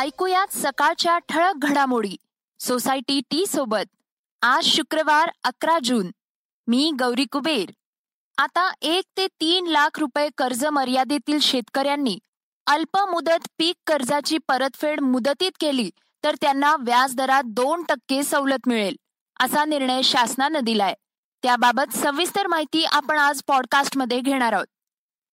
ऐकूयात सकाळच्या ठळक घडामोडी. सोसायटी टी सोबत. आज शुक्रवार अकरा जून. मी गौरी कुबेर. आता एक ते तीन लाख रुपये कर्ज मर्यादेतील शेतकऱ्यांनी अल्प मुदत पीक कर्जाची परतफेड मुदतीत केली तर त्यांना व्याजदरात दोन टक्के सवलत मिळेल असा निर्णय शासनानं दिलाय. त्याबाबत सविस्तर माहिती आपण आज पॉडकास्टमध्ये घेणार आहोत.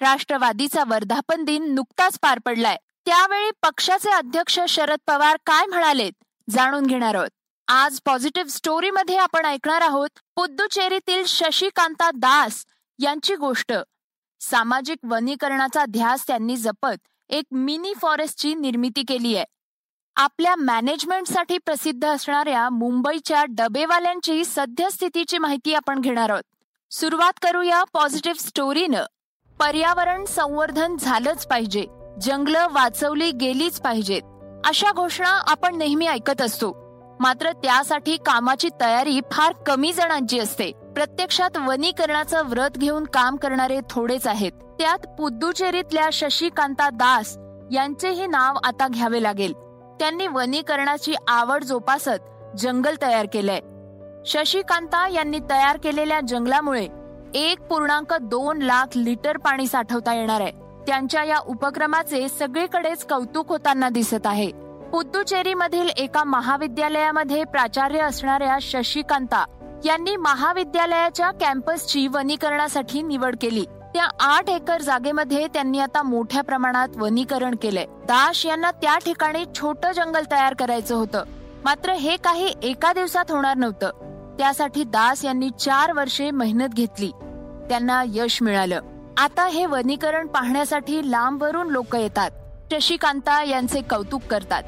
राष्ट्रवादीचा वर्धापन दिन नुकताच पार पडलाय. त्यावेळी पक्षाचे अध्यक्ष शरद पवार काय म्हणालेत जाणून घेणार आहोत. आज पॉझिटिव्ह स्टोरीमध्ये आपण ऐकणार आहोत पुद्दुचेरीतील शशिकांता दास यांची गोष्ट. सामाजिक वनीकरणाचा ध्यास त्यांनी जपत एक मिनी फॉरेस्टची निर्मिती केली आहे. आपल्या मॅनेजमेंटसाठी प्रसिद्ध असणाऱ्या मुंबईच्या डबेवाल्यांची सद्यस्थितीची माहिती आपण घेणार आहोत. सुरुवात करूया पॉझिटिव्ह स्टोरीनं पर्यावरण संवर्धन झालंच पाहिजे. जंगलं वाचवली गेलीच पाहिजेत. अशा घोषणा आपण नेहमी ऐकत असतो. मात्र त्यासाठी कामाची तयारी फार कमी जणांची असते. प्रत्यक्षात वनीकरणाचं व्रत घेऊन काम करणारे थोडेच आहेत. त्यात पुद्दुचेरीतल्या शशिकांता दास यांचेही नाव आता घ्यावे लागेल. त्यांनी वनीकरणाची आवड जोपासत जंगल तयार केलंय. शशिकांता यांनी तयार केलेल्या जंगलामुळे एक पूर्णांक दोन लाख लिटर पाणी साठवता येणार आहे. त्यांच्या या उपक्रमाचे सगळीकडेच कौतुक होताना दिसत आहे. पुद्दुचेरीमधील एका महाविद्यालयामध्ये प्राचार्य असणाऱ्या शशिकांता यांनी महाविद्यालयाच्या कॅम्पसची वनीकरणासाठी निवड केली. त्या आठ एकर जागेमध्ये त्यांनी आता मोठ्या प्रमाणात वनीकरण केलंय. दाश यांना त्या ठिकाणी छोटं जंगल तयार करायचं होतं. मात्र हे काही एका दिवसात होणार नव्हतं. त्यासाठी दास यांनी चार वर्षे मेहनत घेतली. त्यांना यश मिळालं. आता हे वनीकरण पाहण्यासाठी लांबवरून लोक येतात. शशिकांता यांचे कौतुक करतात.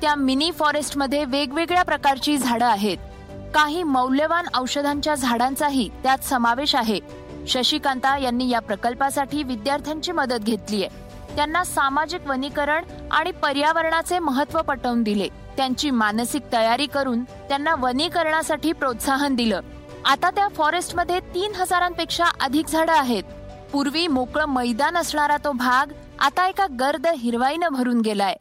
त्या मिनी फॉरेस्टमध्ये वेगवेगळ्या प्रकारची झाडं आहेत. काही मौल्यवान औषधांच्या झाडांचाही त्यात समावेश आहे. शशिकांता यांनी या प्रकल्पासाठी विद्यार्थ्यांची मदत घेतली आहे त्यांना सामाजिक वनीकरण आणि पर्यावरणाचे महत्त्व पटवून दिले. त्यांची मानसिक तयारी करून त्यांना वनीकरणासाठी प्रोत्साहन दिलं. आता त्या फॉरेस्टमध्ये तीन हजारांपेक्षा अधिक झाडं आहेत. पूर्वी मोकळं मैदान असणारा तो भाग आता एका गर्द हिरवाईनं भरून गेलाय.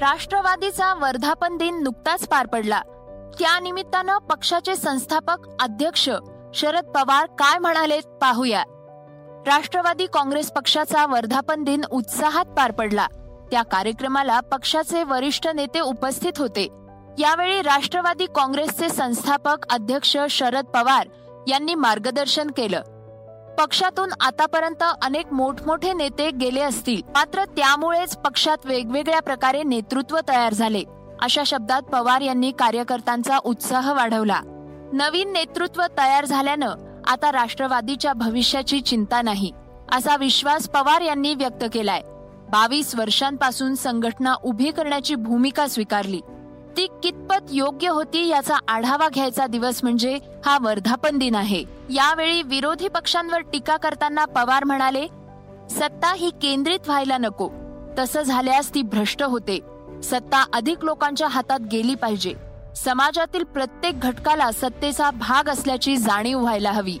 राष्ट्रवादीचा वर्धापन दिन नुकताच पार पडला. त्यानिमित्तानं पक्षाचे संस्थापक अध्यक्ष शरद पवार काय म्हणाले पाहूया. राष्ट्रवादी काँग्रेस पक्षाचा वर्धापन दिन उत्साहात पार पडला. त्या कार्यक्रमाला पक्षाचे वरिष्ठ नेते उपस्थित होते. यावेळी राष्ट्रवादी काँग्रेसचे संस्थापक अध्यक्ष शरद पवार यांनी मार्गदर्शन केलं. पक्षातून आतापर्यंत अनेक मोठमोठे नेते गेले असतील. मात्र त्यामुळेच पक्षात वेगवेगळ्या प्रकारे नेतृत्व तयार झाले. अशा शब्दात पवार यांनी कार्यकर्त्यांचा उत्साह वाढवला. नवीन नेतृत्व तयार झाल्यानं आता राष्ट्रवादीच्या भविष्याची चिंता नाही असा विश्वास पवार यांनी व्यक्त केलाय. बावीस वर्षांपासून संघटना उभी करण्याची भूमिका स्वीकारली. ती कितपत योग्य होती याचा आढावा घ्यायचा दिवस म्हणजे हा वर्धापन दिन आहे. यावेळी विरोधी पक्षांवर टीका करताना पवार म्हणाले सत्ता ही केंद्रित व्हायला नको. तसं झाल्यास ती भ्रष्ट होते. सत्ता अधिक लोकांच्या हातात गेली पाहिजे. समाजातील प्रत्येक घटकाला सत्तेचा भाग असल्याची जाणीव व्हायला हवी.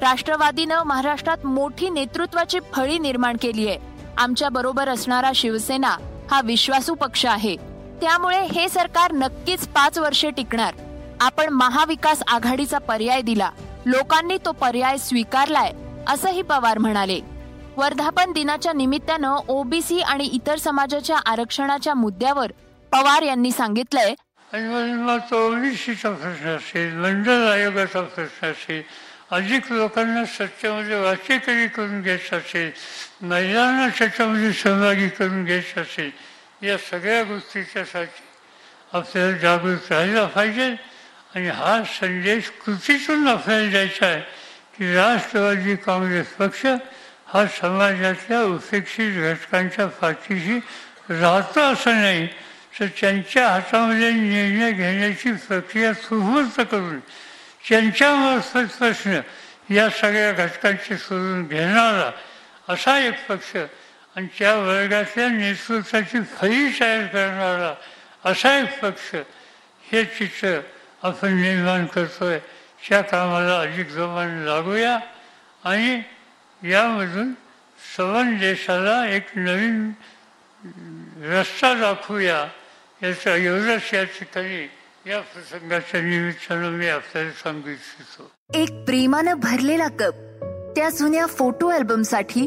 राष्ट्रवादीनं महाराष्ट्रात मोठी नेतृत्वाची फळी निर्माण केली आहे. आमच्या बरोबर असणारा शिवसेना हा विश्वासू पक्ष आहे. त्यामुळे हे सरकार नक्कीच पाच वर्षे टिकणार. आपण महाविकास आघाडीचा पर्याय दिला. लोकांनी तो पर्याय स्वीकारलाय असंही पवार म्हणाले. वर्धापन दिनाच्या निमित्तानं ओबीसी आणि इतर समाजाच्या आरक्षणाच्या मुद्द्यावर पवार यांनी सांगितलंय ओबीसीचा प्रश्न असेल मंडल आयोगाचा प्रश्न असेल अधिक लोकांना सत्यामध्ये वाचेकरी करून घ्यायचं असेल महिलांना त्याच्यामध्ये सहभागी करून घ्यायचं असेल या सगळ्या गोष्टीच्यासाठी आपल्याला जागृत राहिला पाहिजे. आणि हा संदेश कृतीतून आपल्याला द्यायचा आहे की राष्ट्रवादी काँग्रेस पक्ष हा समाजातल्या उपेक्षित घटकांच्या पाठीशी राहतो असं नाही तर त्यांच्या हातामध्ये निर्णय घेण्याची प्रक्रिया सुहूर्त करून त्यांच्यामार्फत प्रश्न या सगळ्या घटकांचे सोडून घेणारा असा एक पक्ष आणि त्या वर्गातल्या नेतृत्वाची फळी तयार करणारा असा एक पक्ष हे चित्र आपण निर्माण करतोय. त्या कामाला अधिक जोमाने लागूया आणि यामधून सवन देशाला एक नवीन रस्ता दाखवूया याचा एवढंच या ठिकाणी या प्रसंगाच्या निमित्तानं मी आपल्याला सांगू इच्छितो. एक प्रेमानं भरलेला कप त्या जुन्या फोटो अल्बमसाठी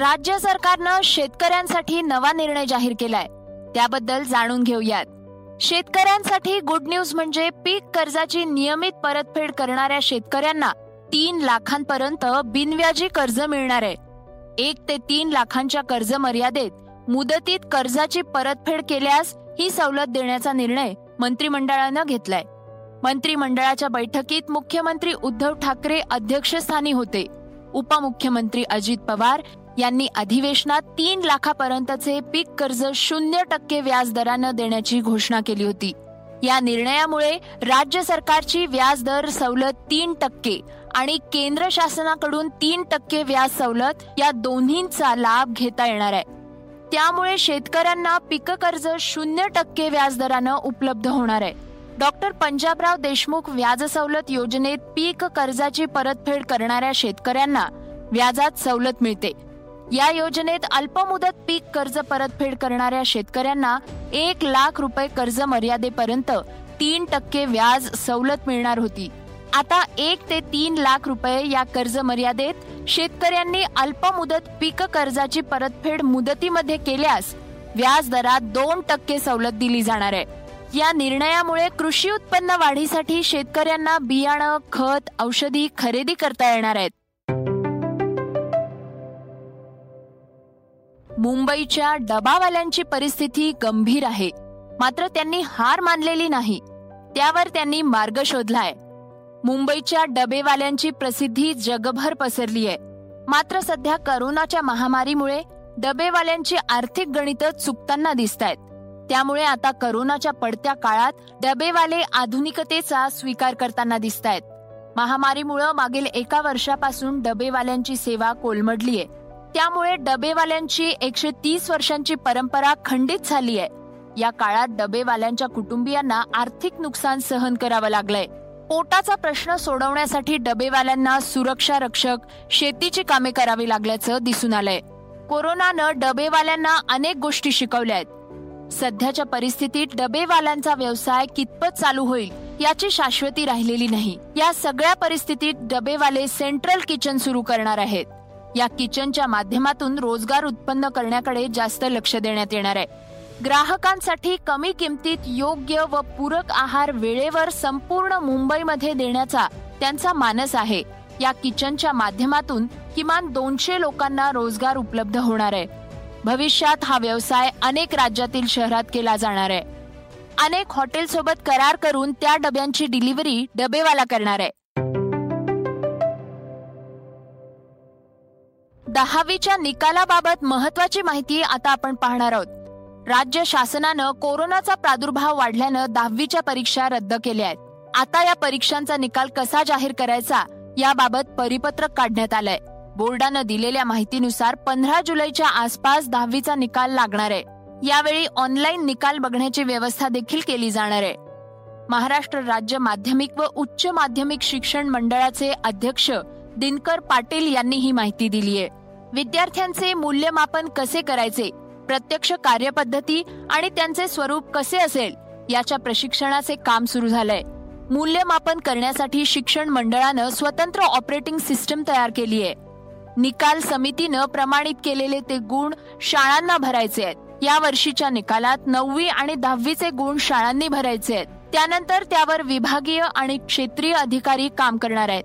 राज्य सरकारनं शेतकऱ्यांसाठी नवा निर्णय जाहीर केलाय. त्याबद्दल जाणून घेऊयात. शेतकऱ्यांसाठी गुड न्यूज म्हणजे पीक कर्जाची नियमित परतफेड करणाऱ्या शेतकऱ्यांना तीन लाखांपर्यंत बिनव्याजी कर्ज मिळणार आहे. एक ते तीन लाखांच्या कर्ज मर्यादेत मुदतीत कर्जाची परतफेड केल्यास ही सवलत देण्याचा निर्णय मंत्रिमंडळानं घेतलाय. मंत्रिमंडळाच्या बैठकीत मुख्यमंत्री उद्धव ठाकरे अध्यक्षस्थानी होते. उपमुख्यमंत्री अजित पवार यांनी अधिवेशनात तीन लाखापर्यंतचे पीक कर्ज शून्य टक्के व्याज दरानं देण्याची घोषणा केली होती. या निर्णयामुळे राज्य सरकारची व्याज दर सवलत तीन टक्के आणि केंद्र शासनाकडून तीन टक्के व्याज सवलत या दोन्हींचा लाभ घेता येणार आहे. त्यामुळे शेतकऱ्यांना पीक कर्ज शून्य टक्के व्याजदरानं उपलब्ध होणार आहे. डॉक्टर पंजाबराव देशमुख व्याज सवलत योजनेत पीक कर्जाची परतफेड करणाऱ्या शेतकऱ्यांना व्याजात सवलत मिळते. या योजनेत अल्पमुदत पीक कर्ज परतफेड करणाऱ्या शेतकऱ्यांना एक लाख रुपये कर्ज मर्यादेपर्यंत तीन टक्के व्याज सवलत मिळणार होती. आता एक ते तीन लाख रुपये या कर्ज मर्यादेत शेतकऱ्यांनी अल्पमुदत पीक कर्जाची परतफेड मुदतीमध्ये केल्यास व्याज दरात दोन टक्के सवलत दिली जाणार आहे. या निर्णयामुळे कृषी उत्पन्न वाढीसाठी शेतकऱ्यांना बियाणं खत औषधी खरेदी करता येणार आहेत. मुंबईच्या डबावाल्यांची परिस्थिती गंभीर आहे. मात्र त्यांनी हार मानलेली नाही. त्यावर त्यांनी मार्ग शोधलाय. मुंबईच्या डबेवाल्यांची प्रसिद्धी जगभर पसरली आहे. मात्र सध्या करोनाच्या महामारीमुळे डबेवाल्यांची आर्थिक गणितं चुकताना दिसत आहेत त्यामुळे आता करोनाच्या पडत्या काळात डबेवाले आधुनिकतेचा स्वीकार करताना दिसत आहेत महामारीमुळे मागील एका वर्षापासून डबेवाल्यांची सेवा कोलमडली आहे त्यामुळे डबेवाल्यांची एकशे तीस वर्षांची परंपरा खंडित झाली आहे. या काळात डबेवाल्यांच्या कुटुंबियांना आर्थिक नुकसान सहन करावं लागलंय. पोटाचा प्रश्न सोडवण्यासाठी डबेवाल्यांना सुरक्षा रक्षक शेतीची कामे करावी लागल्याचं दिसून आलंय. कोरोनानं डबेवाल्यांना अनेक गोष्टी शिकवल्या आहेत. सध्याच्या परिस्थितीत डबेवाल्यांचा व्यवसाय कितपत चालू होईल याची शाश्वती राहिलेली नाही. या सगळ्या परिस्थितीत डबेवाले सेंट्रल किचन सुरू करणार आहेत. या किचनच्या माध्यमातून रोजगार उत्पन्न करण्याकडे जास्त लक्ष देण्यात येणार आहे. ग्राहकांसाठी कमी किमतीत योग्य व पूरक आहार वेळेवर संपूर्ण मुंबईमध्ये देण्याचा त्यांचा मानस आहे. या किचनच्या माध्यमातून किमान दोनशे लोकांना रोजगार उपलब्ध होणार आहे. भविष्यात हा व्यवसाय अनेक राज्यातील शहरात केला जाणार आहे. अनेक हॉटेलसोबत करार करून त्या डब्यांची डिलिव्हरी डबेवाला करणार आहे. दहावीच्या निकालाबाबत महत्वाची माहिती आता आपण पाहणार आहोत. राज्य शासनानं कोरोनाचा प्रादुर्भाव वाढल्यानं दहावीच्या परीक्षा रद्द केल्या आहेत. आता या परीक्षांचा निकाल कसा जाहीर करायचा याबाबत परिपत्रक काढण्यात आलंय. बोर्डानं दिलेल्या माहितीनुसार पंधरा जुलैच्या आसपास दहावीचा निकाल लागणार आहे. यावेळी ऑनलाईन निकाल बघण्याची व्यवस्था देखील केली जाणार आहे. महाराष्ट्र राज्य माध्यमिक व उच्च माध्यमिक शिक्षण मंडळाचे अध्यक्ष दिनकर पाटील यांनी ही माहिती दिली आहे विद्यार्थ्यांचे मूल्यमापन कसे करायचे? प्रत्यक्ष कार्यपद्धती आणि त्यांचे स्वरूप कसे असेल? याच्या प्रशिक्षणाचे काम सुरू झालंय. मूल्यमापन करण्यासाठी शिक्षण मंडळानं स्वतंत्र ऑपरेटिंग सिस्टम तयार केली आहे निकाल समितीनं प्रमाणित केलेले ते गुण शाळांना भरायचे आहेत. या वर्षीच्या निकालात नववी आणि दहावीचे गुण शाळांनी भरायचे आहेत. त्यानंतर त्यावर विभागीय आणि क्षेत्रीय अधिकारी काम करणार आहेत.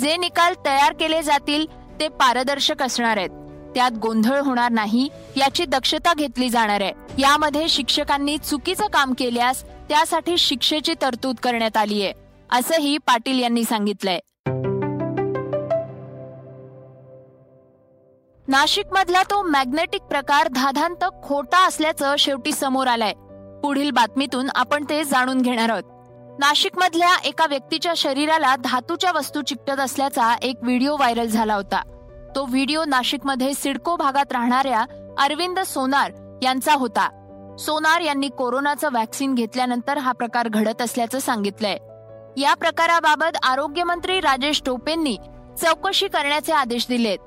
जे निकाल तयार केले जातील ते पारदर्शक असणार आहेत. त्यात गोंधळ होणार नाही याची दक्षता घेतली जाणार आहे. यामध्ये शिक्षकांनी चुकीचं काम केल्यास त्यासाठी शिक्षेची तरतूद करण्यात आली आहे असंही पाटील यांनी सांगितलंय. नाशिक मधला तो मॅग्नेटिक प्रकार धाधांत खोटा असल्याचं शेवटी समोर आलाय. पुढील बातमीतून आपण ते जाणून घेणार आहोत. नाशिक मधल्या एका व्यक्तीच्या शरीराला धातूच्या वस्तू चिकटत असल्याचा एक व्हिडिओ व्हायरल झाला होता. तो व्हिडिओ नाशिकमध्ये सिडको भागात राहणाऱ्या अरविंद सोनार यांचा होता. सोनार यांनी कोरोनाचं वॅक्सिन घेतल्यानंतर हा प्रकार घडत असल्याचं सांगितलंय. या प्रकाराबाबत आरोग्यमंत्री राजेश टोपेंनी चौकशी करण्याचे आदेश दिलेत.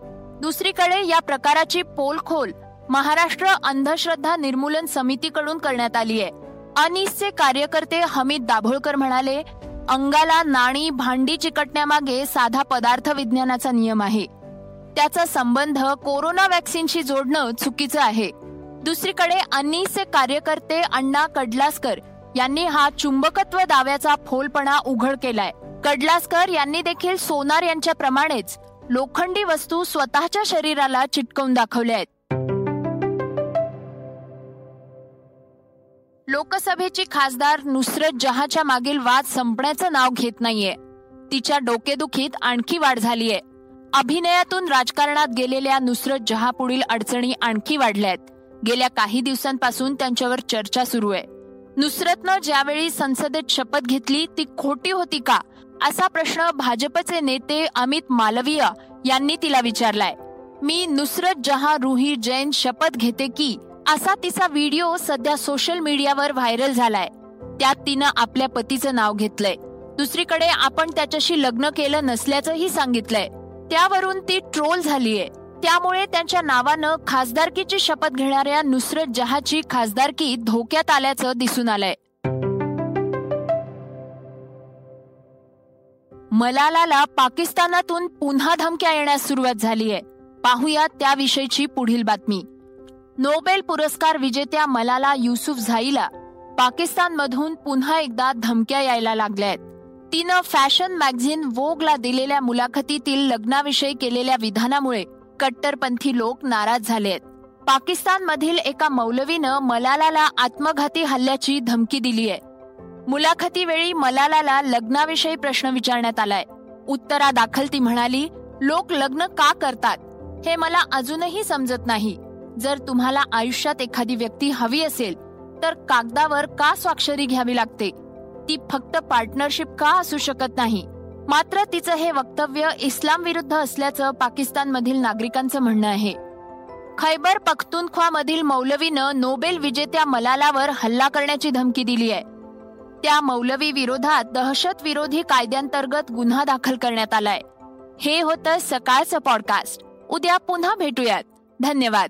दुसरीकडे या प्रकाराची पोलखोल महाराष्ट्र अंधश्रद्धा निर्मूलन समितीकडून करण्यात आली आहे. अनिसचे कार्यकर्ते हमीद दाभोळकर म्हणाले अंगाला नाणी भांडी चिकटण्यामागे साधा पदार्थ विज्ञानाचा नियम आहे. त्याचा संबंध कोरोना वॅक्सिनशी जोडणं चुकीचं आहे. दुसरीकडे अन्नीचे कार्यकर्ते अण्णा कडलासकर यांनी हा चुंबकत्व दाव्याचा फोलपणा उघड केलाय. कडलासकर यांनी देखील सोनार यांच्याप्रमाणेच लोखंडी वस्तू स्वतःच्या शरीराला चिटकवून दाखवल्या आहेत. लोकसभेची खासदार नुसरत जहाच्या मागील वाद संपण्याचं नाव घेत नाहीये. तिच्या डोकेदुखीत आणखी वाढ झालीय. अभिनयातून राजकारणात गेलेल्या नुसरत जहा पुढील अडचणी आणखी वाढल्यात. गेल्या काही दिवसांपासून त्यांच्यावर चर्चा सुरू आहे. नुसरतनं ज्यावेळी संसदेत शपथ घेतली ती खोटी होती का? असा प्रश्न भाजपचे नेते अमित मालवीय यांनी तिला विचारलाय. मी नुसरत जहा रुही जैन शपथ घेते की? असा तिचा व्हिडिओ सध्या सोशल मीडियावर व्हायरल झालाय. त्यात तिनं आपल्या पतीचं नाव घेतलंय. दुसरीकडे आपण त्याच्याशी लग्न केलं नसल्याचंही सांगितलंय. त्यावरून ती ट्रोल झालीये. त्यामुळे त्यांच्या नावानं खासदारकीची शपथ घेणाऱ्या नुसरत जहाची खासदारकी धोक्यात आल्याचं दिसून आलंय. मलालाला पाकिस्तानातून पुन्हा धमक्या येण्यास सुरुवात झालीय. पाहूया त्याविषयीची पुढील बातमी. नोबेल पुरस्कार विजेत्या मलाला युसुफ झाईला पाकिस्तानमधून पुन्हा एकदा धमक्या यायला लागल्या तिनं फॅशन मॅगझिन वोगला दिलेल्या मुलाखतीतील लग्नाविषयी केलेल्या विधानामुळे कट्टरपंथी लोक नाराज झाले आहेत. पाकिस्तानमधील एका मौलवीनं मलालाला आत्मघाती हल्ल्याची धमकी दिली आहे. मुलाखतीवेळी मलालाला लग्नाविषयी प्रश्न विचारण्यात आलाय. उत्तरादाखल ती म्हणाली लोक लग्न का करतात? हे मला अजूनही समजत नाही. जर तुम्हाला आयुष्यात एखादी व्यक्ती हवी असेल तर कागदावर का स्वाक्षरी घ्यावी लागते? ती फक्त पार्टनरशिप का असू शकत नाही? मात्र तिचं हे वक्तव्य इस्लाम विरुद्ध असल्याचं पाकिस्तानमधील नागरिकांचं म्हणणं आहे. खैबर पख्तूनख्वा मधील मौलवीनं नोबेल विजेत्या मलालावर हल्ला करण्याची धमकी दिली आहे. त्या मौलवी विरोधात दहशत विरोधी कायद्यांतर्गत गुन्हा दाखल करण्यात आलाय. हे होतं सकाळचं पॉडकास्ट उद्या पुन्हा भेटूयात. धन्यवाद.